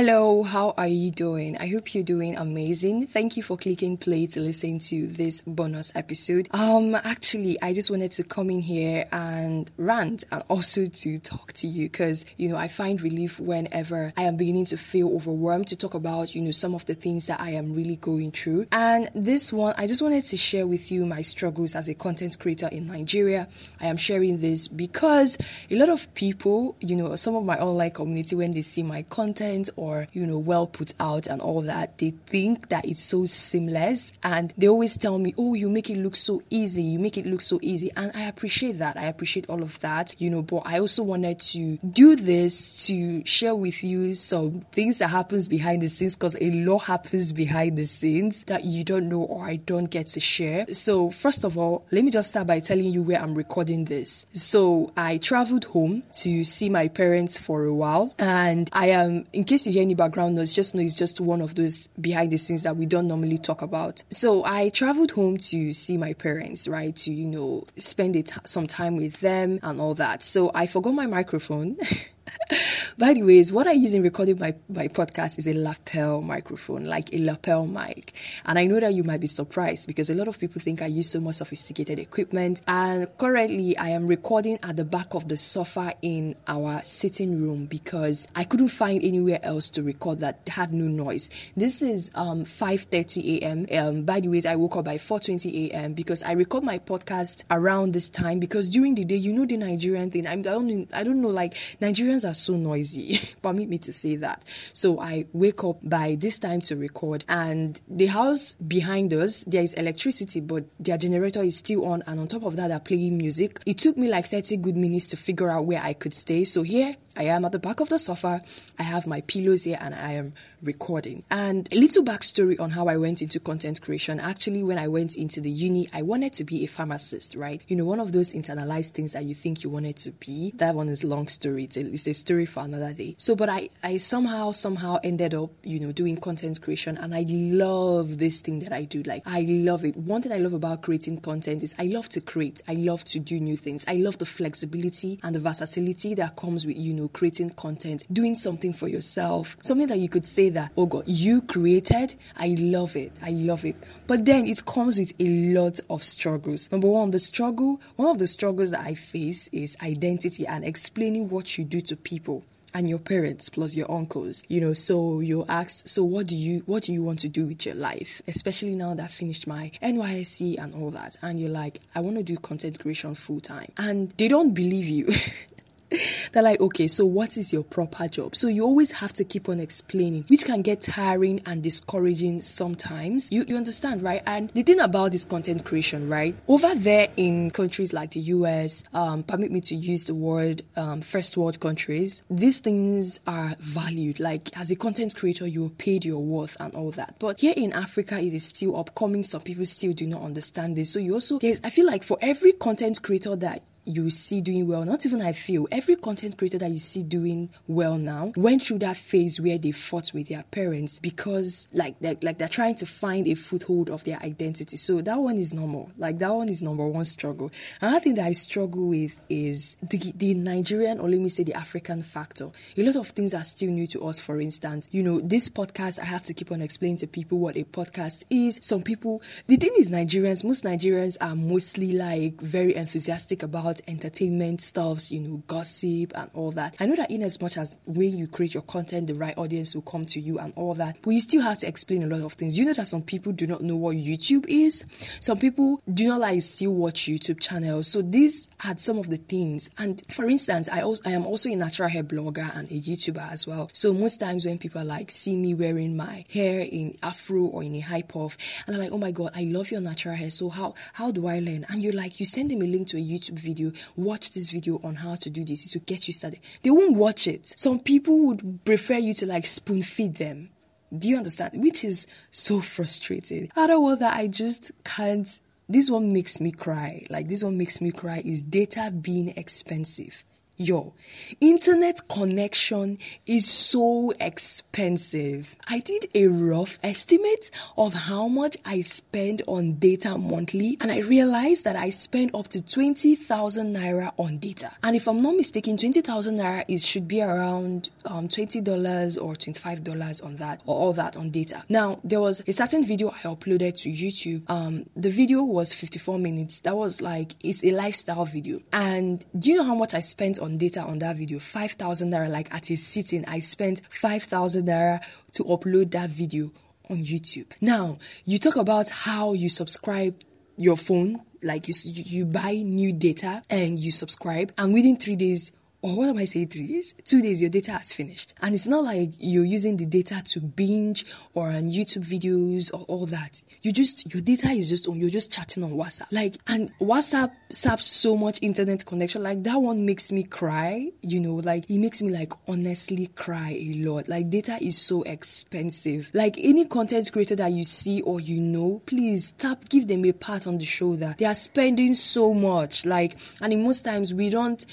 Hello, how are you doing? I hope you're doing amazing. Thank you for clicking play to listen to this bonus episode. Um, actually, I just wanted to come in here and rant and also to talk to you because, you know, I find relief whenever I am beginning to feel overwhelmed to talk about, you know, some of the things that I am really going through. And this one, I just wanted to share with you my struggles as a content creator in Nigeria. I am sharing this because a lot of people, you know, some of my online community, when they see my content or, you know, well put out and all that, they think that it's so seamless and they always tell me, oh, you make it look so easy, you make it look so easy. And I appreciate that. I appreciate all of that, you know, but I also wanted to do this to share with you some things that happens behind the scenes because a lot happens behind the scenes that you don't know or I don't get to share. So first of all, let me just start by telling you where I'm recording this. So I traveled home to see my parents for a while and I am, in case you hear any background noise, just know it's just one of those behind the scenes that we don't normally talk about. So I traveled home to see my parents, right? To, you know, spend it, some time with them and all that. So I forgot my microphone. By the ways, what I use in recording my, my podcast is a lapel microphone, like a lapel mic. And I know that you might be surprised because a lot of people think I use so much sophisticated equipment. And currently I am recording at the back of the sofa in our sitting room because I couldn't find anywhere else to record that had no noise. This is um 5:30 a.m. Um, by the ways, I woke up by 4:20 a.m. because I record my podcast around this time because during the day, you know the Nigerian thing. I'm, I don't I don't know like Are so noisy. Permit me to say that. So I wake up by this time to record, and the house behind us there is electricity, but their generator is still on, and on top of that, they're playing music. It took me like 30 good minutes to figure out where I could stay. So here I am at the back of the sofa. I have my pillows here and I am recording. And a little backstory on how I went into content creation. Actually, when I went into the uni, I wanted to be a pharmacist, right? You know, one of those internalized things that you think you wanted to be. That one is long story. It's a, it's a story for another day. So, but I, I somehow, somehow ended up, you know, doing content creation and I love this thing that I do. Like, I love it. One thing I love about creating content is I love to create. I love to do new things. I love the flexibility and the versatility that comes with, you know, creating content, doing something for yourself, something that you could say that, oh God, you created. I love it. I love it. But then it comes with a lot of struggles. Number one, the struggle, one of the struggles that I face is identity and explaining what you do to people and your parents plus your uncles you know so you're asked so what do you what do you want to do with your life especially now that I finished my nysc and all that and you're like i want to do content creation full time and they don't believe you They're like, okay, so what is your proper job? So you always have to keep on explaining, which can get tiring and discouraging sometimes. You, you understand, right? And the thing about this content creation, right? Over there in countries like the US, um, permit me to use the word um, first world countries, these things are valued. Like as a content creator, you're paid your worth and all that. But here in Africa, it is still upcoming. Some people still do not understand this. So you also, there's, I feel like for every content creator that you see doing well, not even I feel, every content creator that you see doing well now went through that phase where they fought with their parents because like they're, like they're trying to find a foothold of their identity. So that one is normal. Like that one is number one struggle. Another thing that I struggle with is the, the Nigerian or let me say the African factor. A lot of things are still new to us. For instance, you know, this podcast, I have to keep on explaining to people what a podcast is. Some people, the thing is Nigerians, most Nigerians are mostly like very enthusiastic about entertainment stuffs, you know, gossip and all that. I know that in as much as when you create your content, the right audience will come to you and all that, but you still have to explain a lot of things. You know that some people do not know what YouTube is. Some people do not like still watch YouTube channels. So these had some of the things. And for instance, I also I am also a natural hair blogger and a YouTuber as well. So most times when people like see me wearing my hair in afro or in a high puff, and they're like, "Oh my god, I love your natural hair. So how how do I learn?" And you're like, you send them a link to a YouTube video watch this video on how to do this to get you started. They won't watch it. Some people would prefer you to like spoon feed them. Do you understand? Which is so frustrating. Other word that I just can't. This one makes me cry. Like this one makes me cry is data being expensive. Yo, internet connection is so expensive. I did a rough estimate of how much I spend on data monthly and I realized that I spend up to 20,000 naira on data. And if I'm not mistaken, 20,000 naira is should be around um, $20 or $25 on that or all that on data. Now, there was a certain video I uploaded to YouTube. Um, the video was 54 minutes. That was like, it's a lifestyle video. And do you know how much I spent on on data on that video. 5000 naira like at a sitting. I spent 5000 naira to upload that video on youtube. Now you talk about how you subscribe your phone like you, you buy new data and you subscribe and within three days or what am I saying? Three days? Two days, your data has finished. And it's not like you're using the data to binge or on YouTube videos or all that. You just, your data is just on, you're just chatting on WhatsApp. Like, and WhatsApp saps so much internet connection. Like, that one makes me cry, you know, like, it makes me like honestly cry a lot. Like, data is so expensive. Like, any content creator that you see or you know, please tap, give them a pat on the shoulder. They are spending so much. Like, and in most times we don't,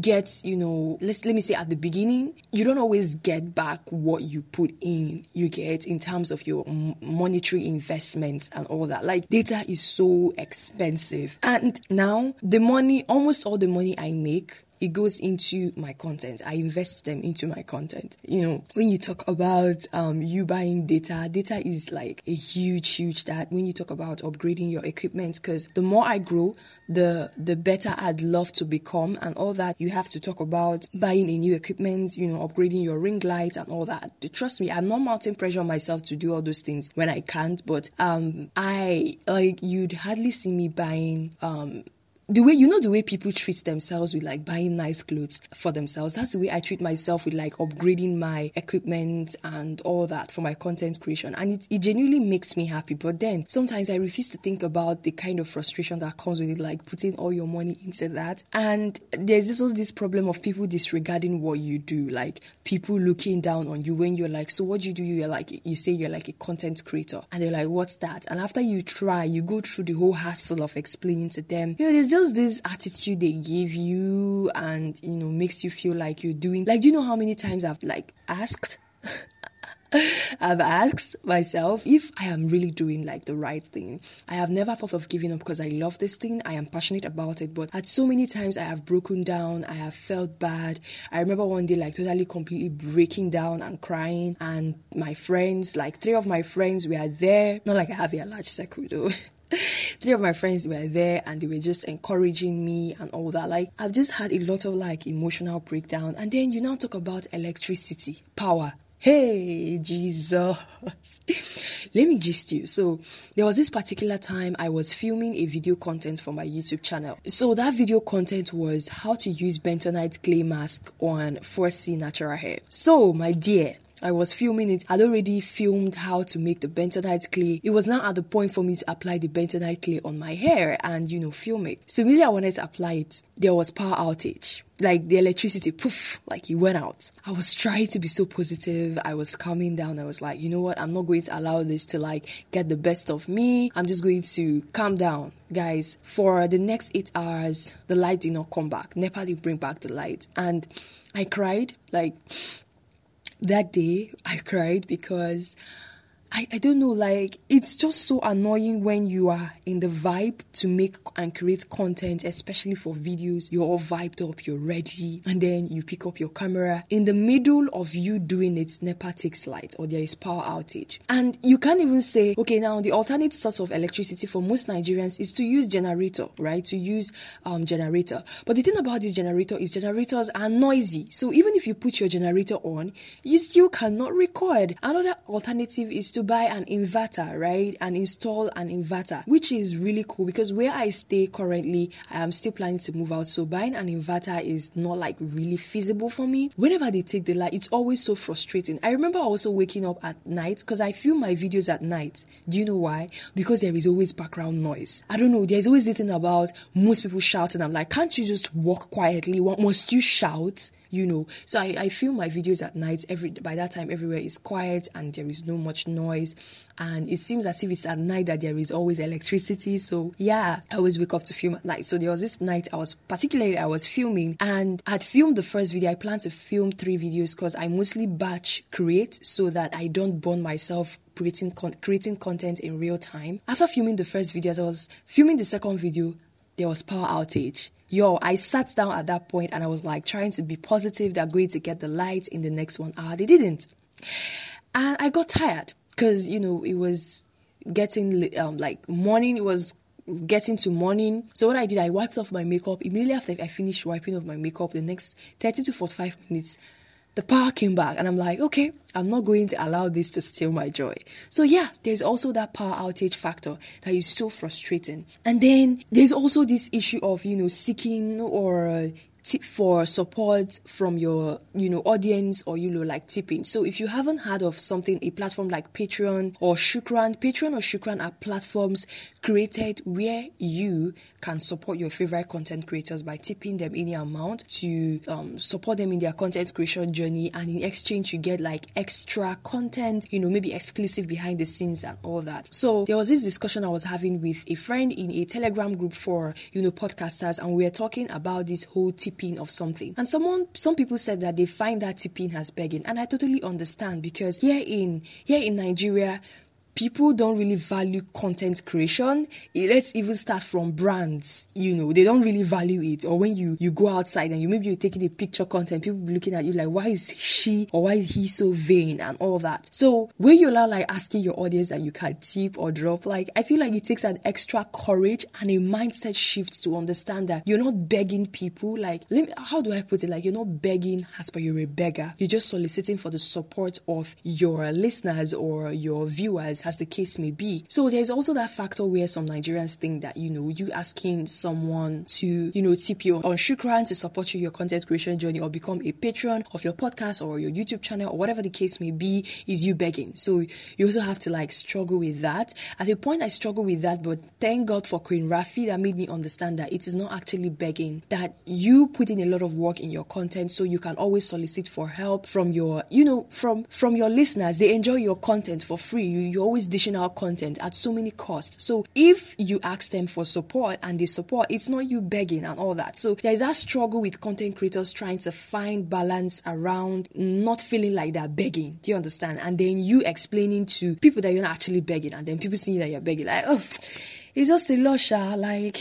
get, you know, let's let me say at the beginning, you don't always get back what you put in. You get in terms of your monetary investments and all that. Like data is so expensive. And now the money, almost all the money I make it goes into my content. I invest them into my content. You know, when you talk about um, you buying data, data is like a huge, huge that when you talk about upgrading your equipment, because the more I grow, the the better I'd love to become, and all that you have to talk about buying a new equipment, you know, upgrading your ring light and all that. Trust me, I'm not mounting pressure on myself to do all those things when I can't, but um, I like you'd hardly see me buying um the way you know the way people treat themselves with like buying nice clothes for themselves. That's the way i treat myself with like upgrading my equipment and all that for my content creation. And it, it genuinely makes me happy. But then sometimes i refuse to think about the kind of frustration that comes with it like putting all your money into that. And there's also this problem of people disregarding what you do like people looking down on you when you're like so what do you do? You're like you say you're like a content creator. And they're like what's that? And after you try you go through the whole hassle of explaining to them. You know just this attitude they give you and you know makes you feel like you're doing like do you know how many times I've like asked I've asked myself if I am really doing like the right thing. I have never thought of giving up because I love this thing. I am passionate about it, but at so many times I have broken down. I have felt bad. I remember one day like totally completely breaking down and crying and my friends, like three of my friends were there. Not like I have a large circle though. three of my friends were there and they were just encouraging me and all that. Like I've just had a lot of like emotional breakdown. And then you now talk about electricity, power. Hey, Jesus. Let me gist you. So, there was this particular time I was filming a video content for my YouTube channel. So, that video content was how to use bentonite clay mask on 4C natural hair. So, my dear, I was filming it. I'd already filmed how to make the bentonite clay. It was now at the point for me to apply the bentonite clay on my hair and, you know, film it. So immediately I wanted to apply it. There was power outage. Like the electricity, poof, like it went out. I was trying to be so positive. I was calming down. I was like, you know what? I'm not going to allow this to like get the best of me. I'm just going to calm down. Guys, for the next eight hours, the light did not come back. NEPA did bring back the light. And I cried. Like, that day I cried because I, I don't know, like, it's just so annoying when you are in the vibe to make and create content, especially for videos. You're all vibed up, you're ready, and then you pick up your camera. In the middle of you doing it, NEPA takes light or there is power outage. And you can't even say, okay, now the alternate source of electricity for most Nigerians is to use generator, right? To use um, generator. But the thing about this generator is generators are noisy. So even if you put your generator on, you still cannot record. Another alternative is to buy an inverter, right? And install an inverter, which is really cool because where I stay currently, I am still planning to move out. So buying an inverter is not like really feasible for me. Whenever they take the light, it's always so frustrating. I remember also waking up at night because I film my videos at night. Do you know why? Because there is always background noise. I don't know. There's always the thing about most people shouting. I'm like, can't you just walk quietly? What must you shout? You know. So I, I film my videos at night. Every by that time, everywhere is quiet and there is no much noise, and it seems as if it's at night that there is always electricity. So yeah, I always wake up to film at night. So there was this night I was particularly I was filming and I had filmed the first video. I plan to film three videos because I mostly batch create so that I don't burn myself creating con- creating content in real time. After filming the first video, I was filming the second video, there was power outage. Yo, I sat down at that point and I was like trying to be positive they're going to get the light in the next one hour. They didn't. And I got tired because, you know, it was getting um, like morning, it was getting to morning. So what I did, I wiped off my makeup. Immediately after I finished wiping off my makeup, the next 30 to 45 minutes, the power came back and I'm like, okay, I'm not going to allow this to steal my joy. So yeah, there's also that power outage factor that is so frustrating. And then there's also this issue of, you know, seeking or for support from your you know audience or you know like tipping. So if you haven't heard of something a platform like patreon or shukran patreon or shukran are platforms created where you can support your favorite content creators by tipping them any amount to um, support them in their content creation journey. And in exchange you get like extra content you know maybe exclusive behind the scenes and all that. So there was this discussion i was having with a friend in a telegram group for you know podcasters. And we were talking about this whole tip tipping of something. And someone, some people said that they find that tipping as begging, and I totally understand because here in here in Nigeria, people don't really value content creation. Eh, let's even start from brands. You know, they don't really value it. Or when you, you go outside and you maybe you're taking a picture content, people be looking at you like, why is she or why is he so vain and all that. So when you're like asking your audience that you can tip or drop, like I feel like it takes an extra courage and a mindset shift to understand that you're not begging people. Like, me, how do I put it? Like you're not begging as per you're a beggar. You're just soliciting for the support of your listeners or your viewers as the case may be. So there's also that factor where some Nigerians think that, you know, you asking someone to, you know, tip you on Shukran to support you your content creation journey or become a patron of your podcast or your YouTube channel or whatever the case may be is you begging. So you also have to like struggle with that. At a point I struggle with that, but thank God for Queen Rafi that made me understand that it is not actually begging, that you put in a lot of work in your content so you can always solicit for help from your, you know, from from your listeners. They enjoy your content for free. You, you always additional content at so many costs. So if you ask them for support and they support, it's not you begging and all that. So there is that struggle with content creators trying to find balance around not feeling like they're begging. Do you understand? And then you explaining to people that you're not actually begging, and then people seeing that you're begging, like, oh, it's just a lusha, like.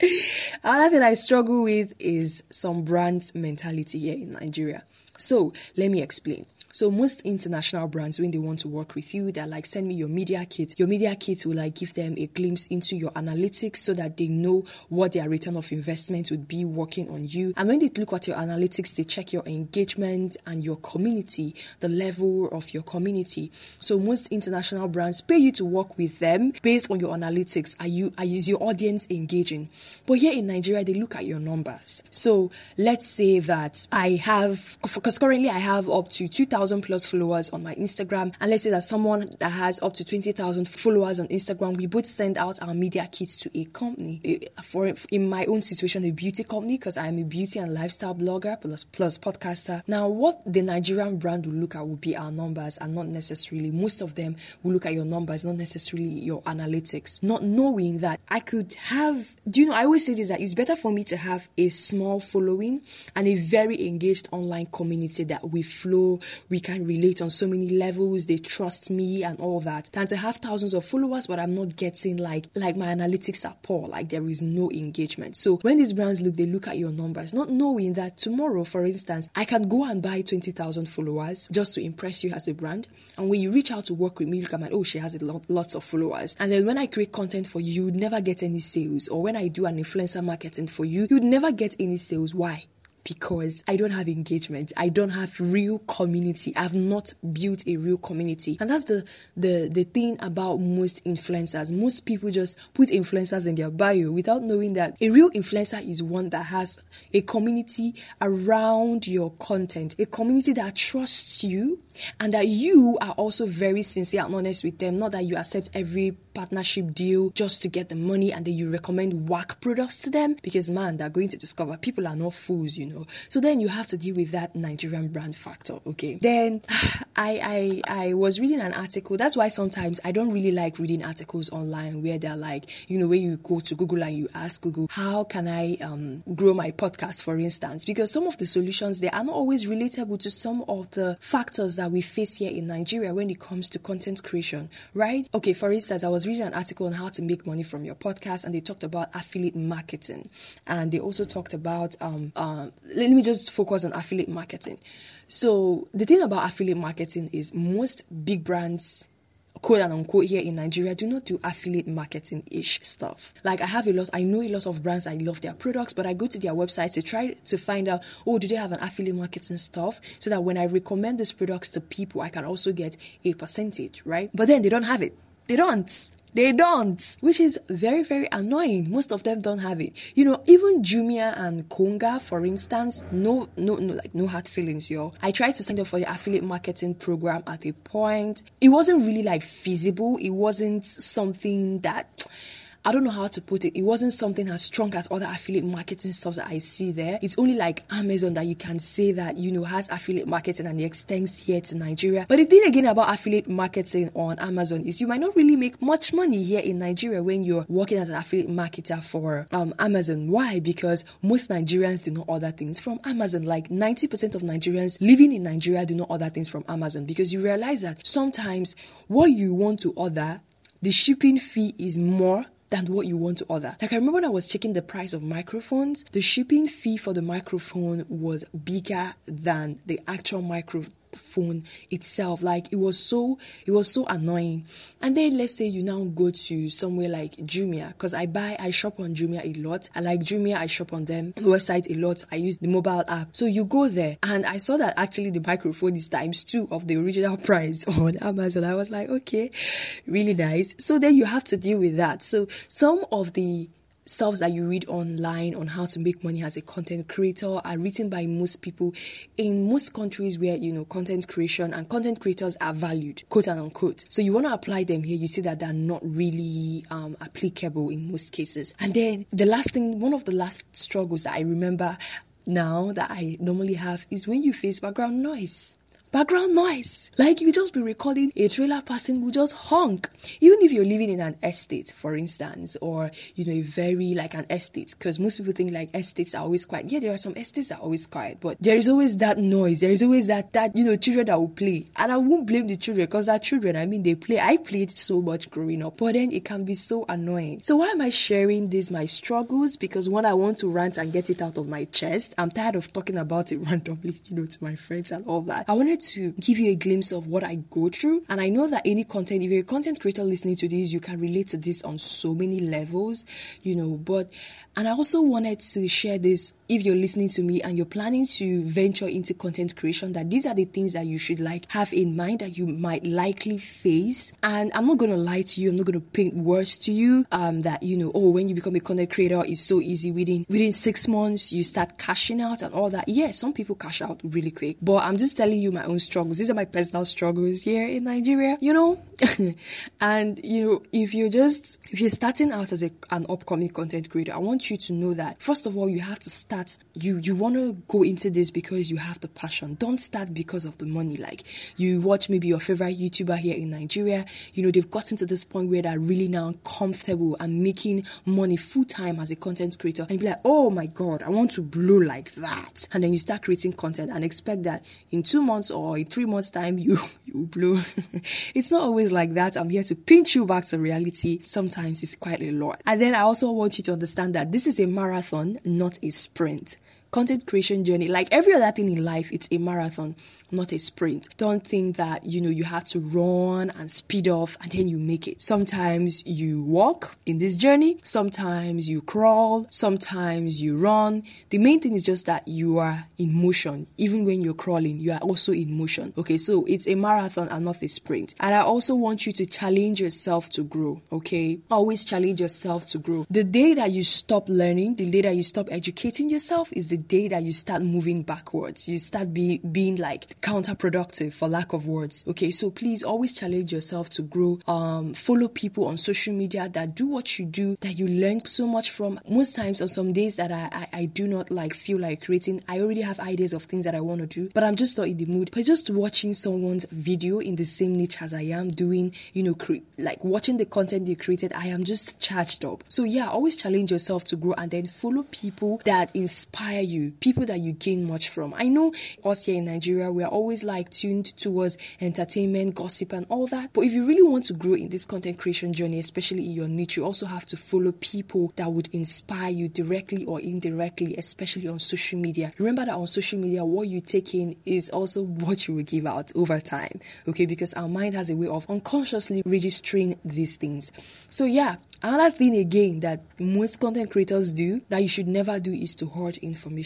Another thing I struggle with is some brand mentality here in Nigeria. So let me explain. So most international brands, when they want to work with you, they're like, send me your media kit. Your media kit will like give them a glimpse into your analytics so that they know what their return of investment would be working on you. And when they look at your analytics, they check your engagement and your community, the level of your community. So most international brands pay you to work with them based on your analytics. Are you, are is your audience engaging? But here in Nigeria, they look at your numbers. So let's say that I have, because currently I have up to 2,000 20,000 plus followers on my Instagram. And let's say that someone that has up to 20,000 followers on Instagram, we both send out our media kits to a company. For in my own situation, a beauty company, because I'm a beauty and lifestyle blogger plus, plus podcaster. Now, what the Nigerian brand will look at will be our numbers and not necessarily, most of them will look at your numbers, not necessarily your analytics. Not knowing that I could have, do you know, I always say this that it's better for me to have a small following and a very engaged online community that we flow, we can relate on so many levels. They trust me and all that. Than to have thousands of followers, but I'm not getting like like my analytics are poor. Like there is no engagement. So when these brands look, they look at your numbers, not knowing that tomorrow, for instance, I can go and buy twenty thousand followers just to impress you as a brand. And when you reach out to work with me, you look at oh she has a lot, lots of followers. And then when I create content for you, you would never get any sales. Or when I do an influencer marketing for you, you'd never get any sales. Why? Because I don't have engagement. I don't have real community. I've not built a real community. And that's the, the, the thing about most influencers. Most people just put influencers in their bio without knowing that a real influencer is one that has a community around your content, a community that trusts you and that you are also very sincere and honest with them. Not that you accept every partnership deal just to get the money and then you recommend whack products to them because man, they're going to discover people are not fools, you know. So then you have to deal with that Nigerian brand factor, okay? Then I I I was reading an article. That's why sometimes I don't really like reading articles online where they're like, you know, when you go to Google and you ask Google, how can I um, grow my podcast, for instance? Because some of the solutions they are not always relatable to some of the factors that we face here in Nigeria when it comes to content creation, right? Okay, for instance, I was reading an article on how to make money from your podcast, and they talked about affiliate marketing, and they also talked about um, um let me just focus on affiliate marketing. So the thing about affiliate marketing is most big brands quote and unquote here in Nigeria do not do affiliate marketing ish stuff. Like I have a lot, I know a lot of brands, I love their products, but I go to their website to try to find out, oh, do they have an affiliate marketing stuff? So that when I recommend these products to people, I can also get a percentage, right? But then they don't have it. They don't. They don't, which is very, very annoying. Most of them don't have it. You know, even Jumia and Konga, for instance, no, no, no, like no hard feelings, yo. I tried to sign up for the affiliate marketing program at a point. It wasn't really like feasible. It wasn't something that I don't know how to put it. It wasn't something as strong as other affiliate marketing stuff that I see there. It's only like Amazon that you can say that, you know, has affiliate marketing and it extends here to Nigeria. But the thing again about affiliate marketing on Amazon is you might not really make much money here in Nigeria when you're working as an affiliate marketer for um, Amazon. Why? Because most Nigerians do not order things from Amazon. Like 90% of Nigerians living in Nigeria do not order things from Amazon because you realize that sometimes what you want to order the shipping fee is more than what you want to order. Like I remember when I was checking the price of microphones, the shipping fee for the microphone was bigger than the actual microphone phone itself. Like it was so it was so annoying. And then let's say you now go to somewhere like jumia because i buy i shop on jumia a lot. I like jumia i shop on them website a lot. I use the mobile app. So you go there and i saw that actually the microphone is times two of the original price on amazon. I was like okay really nice. So then you have to deal with that. So some of the stuff that you read online on how to make money as a content creator are written by most people in most countries where you know content creation and content creators are valued quote and unquote. So you want to apply them here you see that they're not really um, applicable in most cases. And then the last thing one of the last struggles that i remember now that i normally have is when you face background noise background noise. Like you just be recording a trailer passing will just honk. Even if you're living in an estate, for instance, or you know, a very like an estate, because most people think like estates are always quiet. Yeah, there are some estates that are always quiet, but there is always that noise. There is always that that you know children that will play, and I won't blame the children because they're children. I mean, they play. I played so much growing up, but then it can be so annoying. So why am I sharing these my struggles? Because one, I want to rant and get it out of my chest. I'm tired of talking about it randomly, you know, to my friends and all that. I wanted to give you a glimpse of what I go through. And I know that any content, if you're a content creator listening to this, you can relate to this on so many levels, you know. But, and I also wanted to share this if you're listening to me and you're planning to venture into content creation, that these are the things that you should like have in mind that you might likely face. And I'm not to lie to you. I'm not to paint words to you. Um, that, you know, oh, when you become a content creator, it's so easy. Within, within six months, you start cashing out and all that. Yeah, some people cash out really quick, but I'm just telling you my own struggles. These are my personal struggles here in Nigeria, you know? and, you know, if you're just, if you're starting out as a, an upcoming content creator, I want you to know that, first of all, you have to start you you want to go into this because you have the passion don't start because of the money like you watch maybe your favorite youtuber here in nigeria you know they've gotten to this point where they're really now comfortable and making money full time as a content creator and be like oh my god i want to blow like that and then you start creating content and expect that in two months or in three months time you you blow. It's not always like that. I'm here to pinch you back to reality. Sometimes it's quite a lot. And then i also want you to understand that this is a marathon not a sprint. Content creation journey, like every other thing in life, it's a marathon, not a sprint. Don't think that, you know, you have to run and speed off and then you make it. Sometimes you walk in this journey, sometimes you crawl, sometimes you run. The main thing is just that you are in motion. Even when you're crawling, you are also in motion. Okay, so it's a marathon and not a sprint. And I also want you to challenge yourself to grow. Okay, always challenge yourself to grow. The day that you stop learning, the day that you stop educating yourself is the day that you start moving backwards. You start be, being like counterproductive for lack of words. Okay, so please always challenge yourself to grow. Um, follow people on social media that do what you do, that you learn so much from. Most times on some days that I, I, I do not like feel like creating, I already have ideas of things that I want to do, but I'm just not in the mood. But just watching someone's video in the same niche as I am doing, you know, cre- like watching the content they created, I am just charged up. So yeah, always challenge yourself to grow and then follow people that inspire you, people that you gain much from. I know us here in Nigeria, we're always like tuned towards entertainment, gossip, and all that. But if you really want to grow in this content creation journey, especially in your niche, you also have to follow people that would inspire you directly or indirectly, especially on social media. Remember that on social media, what you take in is also what you will give out over time. Okay, because our mind has a way of unconsciously registering these things. So yeah, Another thing again that most content creators do that you should never do is to hoard information,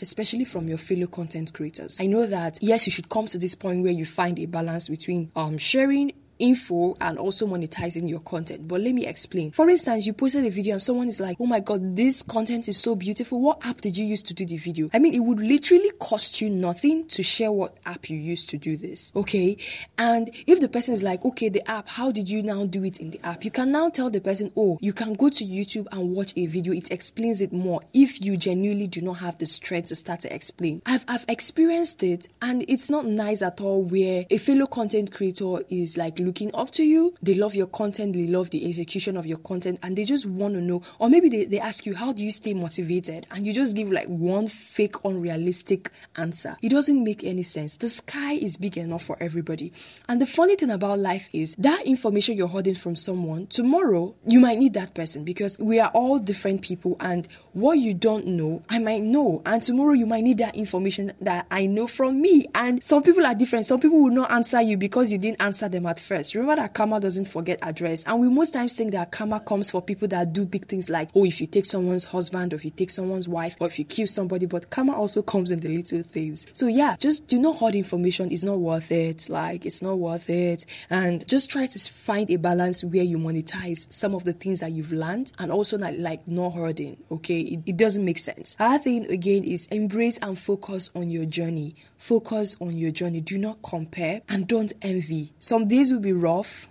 especially from your fellow content creators. I know that yes, you should come to this point where you find a balance between um, sharing info and also monetizing your content. But let me explain. For instance, you posted a video and someone is like, oh my god, this content is so beautiful. What app did you use to do the video? I mean, it would literally cost you nothing to share what app you used to do this. Okay. And if the person is like, okay, the app, how did you now do it in the app? You can now tell the person, oh, you can go to YouTube and watch a video. It explains it more if you genuinely do not have the strength to start to explain. I've, I've experienced it and it's not nice at all where a fellow content creator is like looking up to you. They love your content, they love the execution of your content, and they just want to know. Or maybe they, they ask you, How do you stay motivated? And you just give like one fake, unrealistic answer. It doesn't make any sense. The sky is big enough for everybody. And the funny thing about life is that information you're holding from someone, tomorrow you might need that person because we are all different people, and what you don't know, I might know. And tomorrow you might need that information that I know from me. And some people are different. Some people will not answer you because you didn't answer them at first. Remember that karma doesn't forget address. And we most times think that karma comes for people that do big things like, oh, if you take someone's husband, or if you take someone's wife, or if you kill somebody, but karma also comes in the little things. So yeah, just do not hoard information. It's not worth it. Like, it's not worth it. And just try to find a balance where you monetize some of the things that you've learned and also not like not hoarding. Okay. It, it doesn't make sense. Other thing again is embrace and focus on your journey. Focus on your journey. Do not compare and don't envy. Some days will be rough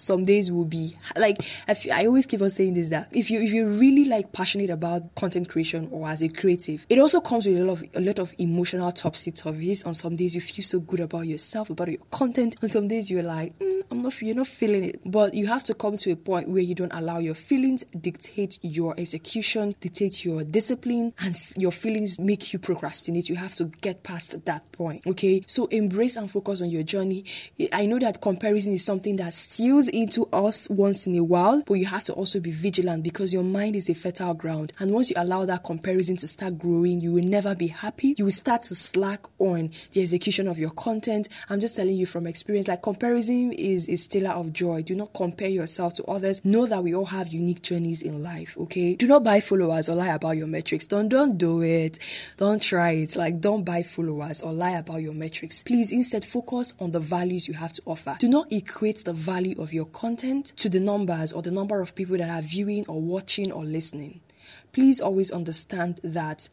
some days will be like I, always keep on saying this that if you if you're really like passionate about content creation or as a creative it also comes with a lot of a lot of emotional topsy turvies on some days you feel so good about yourself about your content. On some days you're like mm, i'm not you're not feeling it. But you have to come to a point where you don't allow your feelings dictate your execution dictate your discipline and your feelings make you procrastinate. You have to get past that point okay? So embrace and focus on your journey. I know that comparison is something that steals into us once in a while, but you have to also be vigilant because your mind is a fertile ground. And once you allow that comparison to start growing, you will never be happy. You will start to slack on the execution of your content. I'm just telling you from experience, like comparison is a stealer of joy. Do not compare yourself to others. Know that we all have unique journeys in life, okay? Do not buy followers or lie about your metrics. Don't don't do it. Don't try it. Like don't buy followers or lie about your metrics. Please instead focus on the values you have to offer. Do not equate the value of your your content to the numbers or the number of people that are viewing or watching or listening. Please always understand that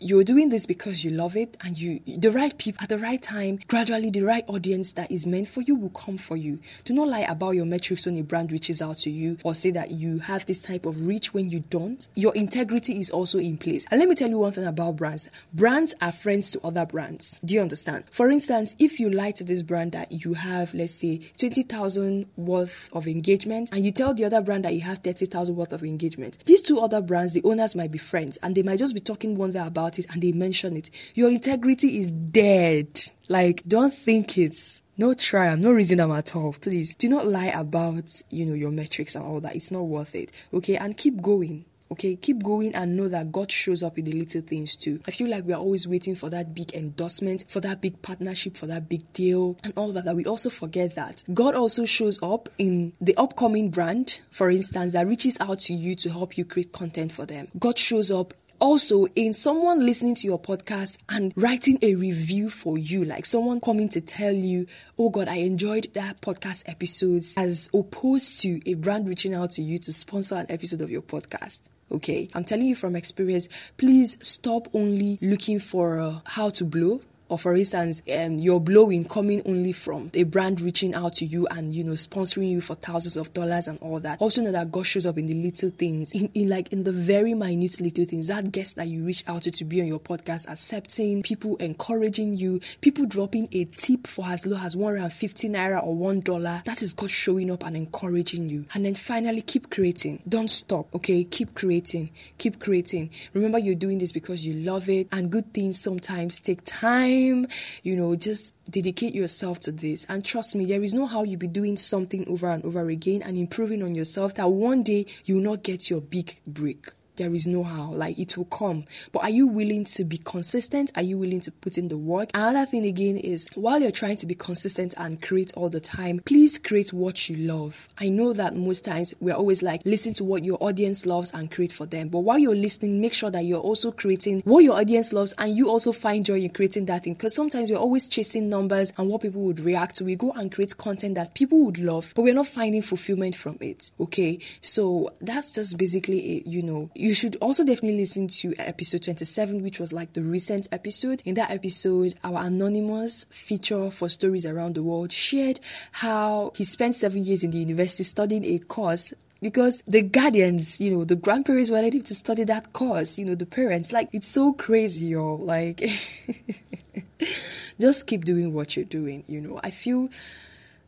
you're doing this because you love it and you the right people at the right time gradually the right audience that is meant for you will come for you. Do not lie about your metrics when a brand reaches out to you or say that you have this type of reach when you don't. Your integrity is also in place. And let me tell you one thing about brands. Brands are friends to other brands. Do you understand? For instance if you lie to this brand that you have let's say 20,000 worth of engagement and you tell the other brand that you have 30,000 worth of engagement these two other brands the owners might be friends and they might just be talking one day about about it and they mention it, your integrity is dead. Like, don't think it's no trial, no reason I'm at all. Please do not lie about, you know, your metrics and all that. It's not worth it. Okay. And keep going. Okay, keep going and know that God shows up in the little things too. I feel like we are always waiting for that big endorsement, for that big partnership, for that big deal, and all that. That we also forget that God also shows up in the upcoming brand, for instance, that reaches out to you to help you create content for them. God shows up also in someone listening to your podcast and writing a review for you, like someone coming to tell you, oh God, I enjoyed that podcast episodes, as opposed to a brand reaching out to you to sponsor an episode of your podcast. Okay. I'm telling you from experience, please stop only looking for uh, how to blow or for instance, um, you're blowing coming only from a brand reaching out to you and you know sponsoring you for thousands of dollars and all that. Also know that God shows up in the little things, in, in like in the very minute little things. That guest that you reach out to to be on your podcast, accepting people, encouraging you, people dropping a tip for as low as 150 naira or one dollar. That is God showing up and encouraging you. And then finally, keep creating. Don't stop. Okay, keep creating. Keep creating. Remember, you're doing this because you love it, and good things sometimes take time time, you know, just dedicate yourself to this. And trust me, there is no how you be doing something over and over again and improving on yourself that one day you will not get your big break there is no how. Like it will come. But are you willing to be consistent? Are you willing to put in the work? Another thing again is while you're trying to be consistent and create all the time, please create what you love. I know that most times we're always like, listen to what your audience loves and create for them. But while you're listening, make sure that you're also creating what your audience loves and you also find joy in creating that thing. Because sometimes we're always chasing numbers and what people would react to. We go and create content that people would love, but we're not finding fulfillment from it. Okay. So that's just basically it, you know, you you should also definitely listen to episode 27, which was like the recent episode. In that episode, our anonymous feature for stories around the world shared how he spent seven years in the university studying a course because the guardians, you know, the grandparents wanted him to study that course, you know, the parents. Like, it's so crazy, y'all. Like, just keep doing what you're doing, you know. I feel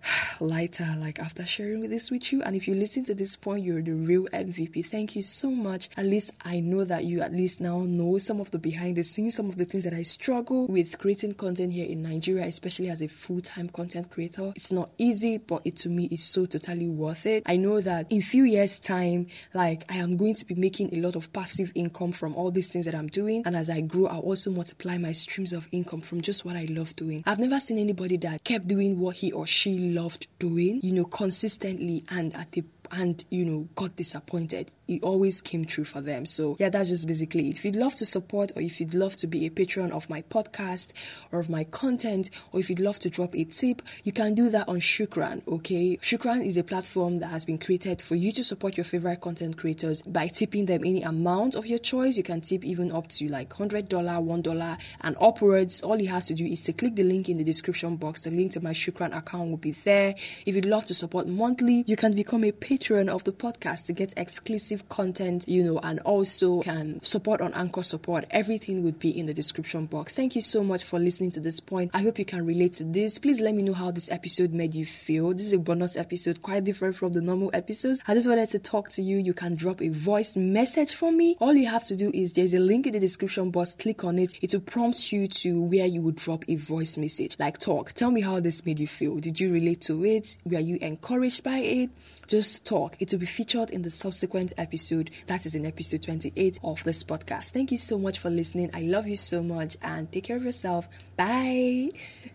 lighter like after sharing this with you. And if you listen to this point you're the real mvp thank you so much. At least i know that you at least now know some of the behind the scenes some of the things that i struggle with creating content here in nigeria especially as a full-time content creator. It's not easy but it to me is so totally worth it. I know that in few years time like i am going to be making a lot of passive income from all these things that i'm doing. And as i grow i'll also multiply my streams of income from just what i love doing. I've never seen anybody that kept doing what he or she loved doing, you know, consistently and at the and you know got disappointed it always came true for them. So yeah that's just basically it. If you'd love to support or if you'd love to be a patron of my podcast or of my content or if you'd love to drop a tip you can do that on shukran okay? Shukran is a platform that has been created for you to support your favorite content creators by tipping them any amount of your choice. You can tip even up to like $100 $1 and upwards. All you have to do is to click the link in the description box. The link to my shukran account will be there. If you'd love to support monthly you can become a patron patron of the podcast to get exclusive content, you know, and also can support on Anchor support. Everything would be in the description box. Thank you so much for listening to this point. I hope you can relate to this. Please let me know how this episode made you feel. This is a bonus episode, quite different from the normal episodes. I just wanted to talk to you. You can drop a voice message for me. All you have to do is there's a link in the description box. Click on it. It will prompt you to where you would drop a voice message. Like talk. Tell me how this made you feel. Did you relate to it? Were you encouraged by it? Just talk. It will be featured in the subsequent episode. That is in episode 28 of this podcast. Thank you so much for listening. I love you so much and take care of yourself. Bye.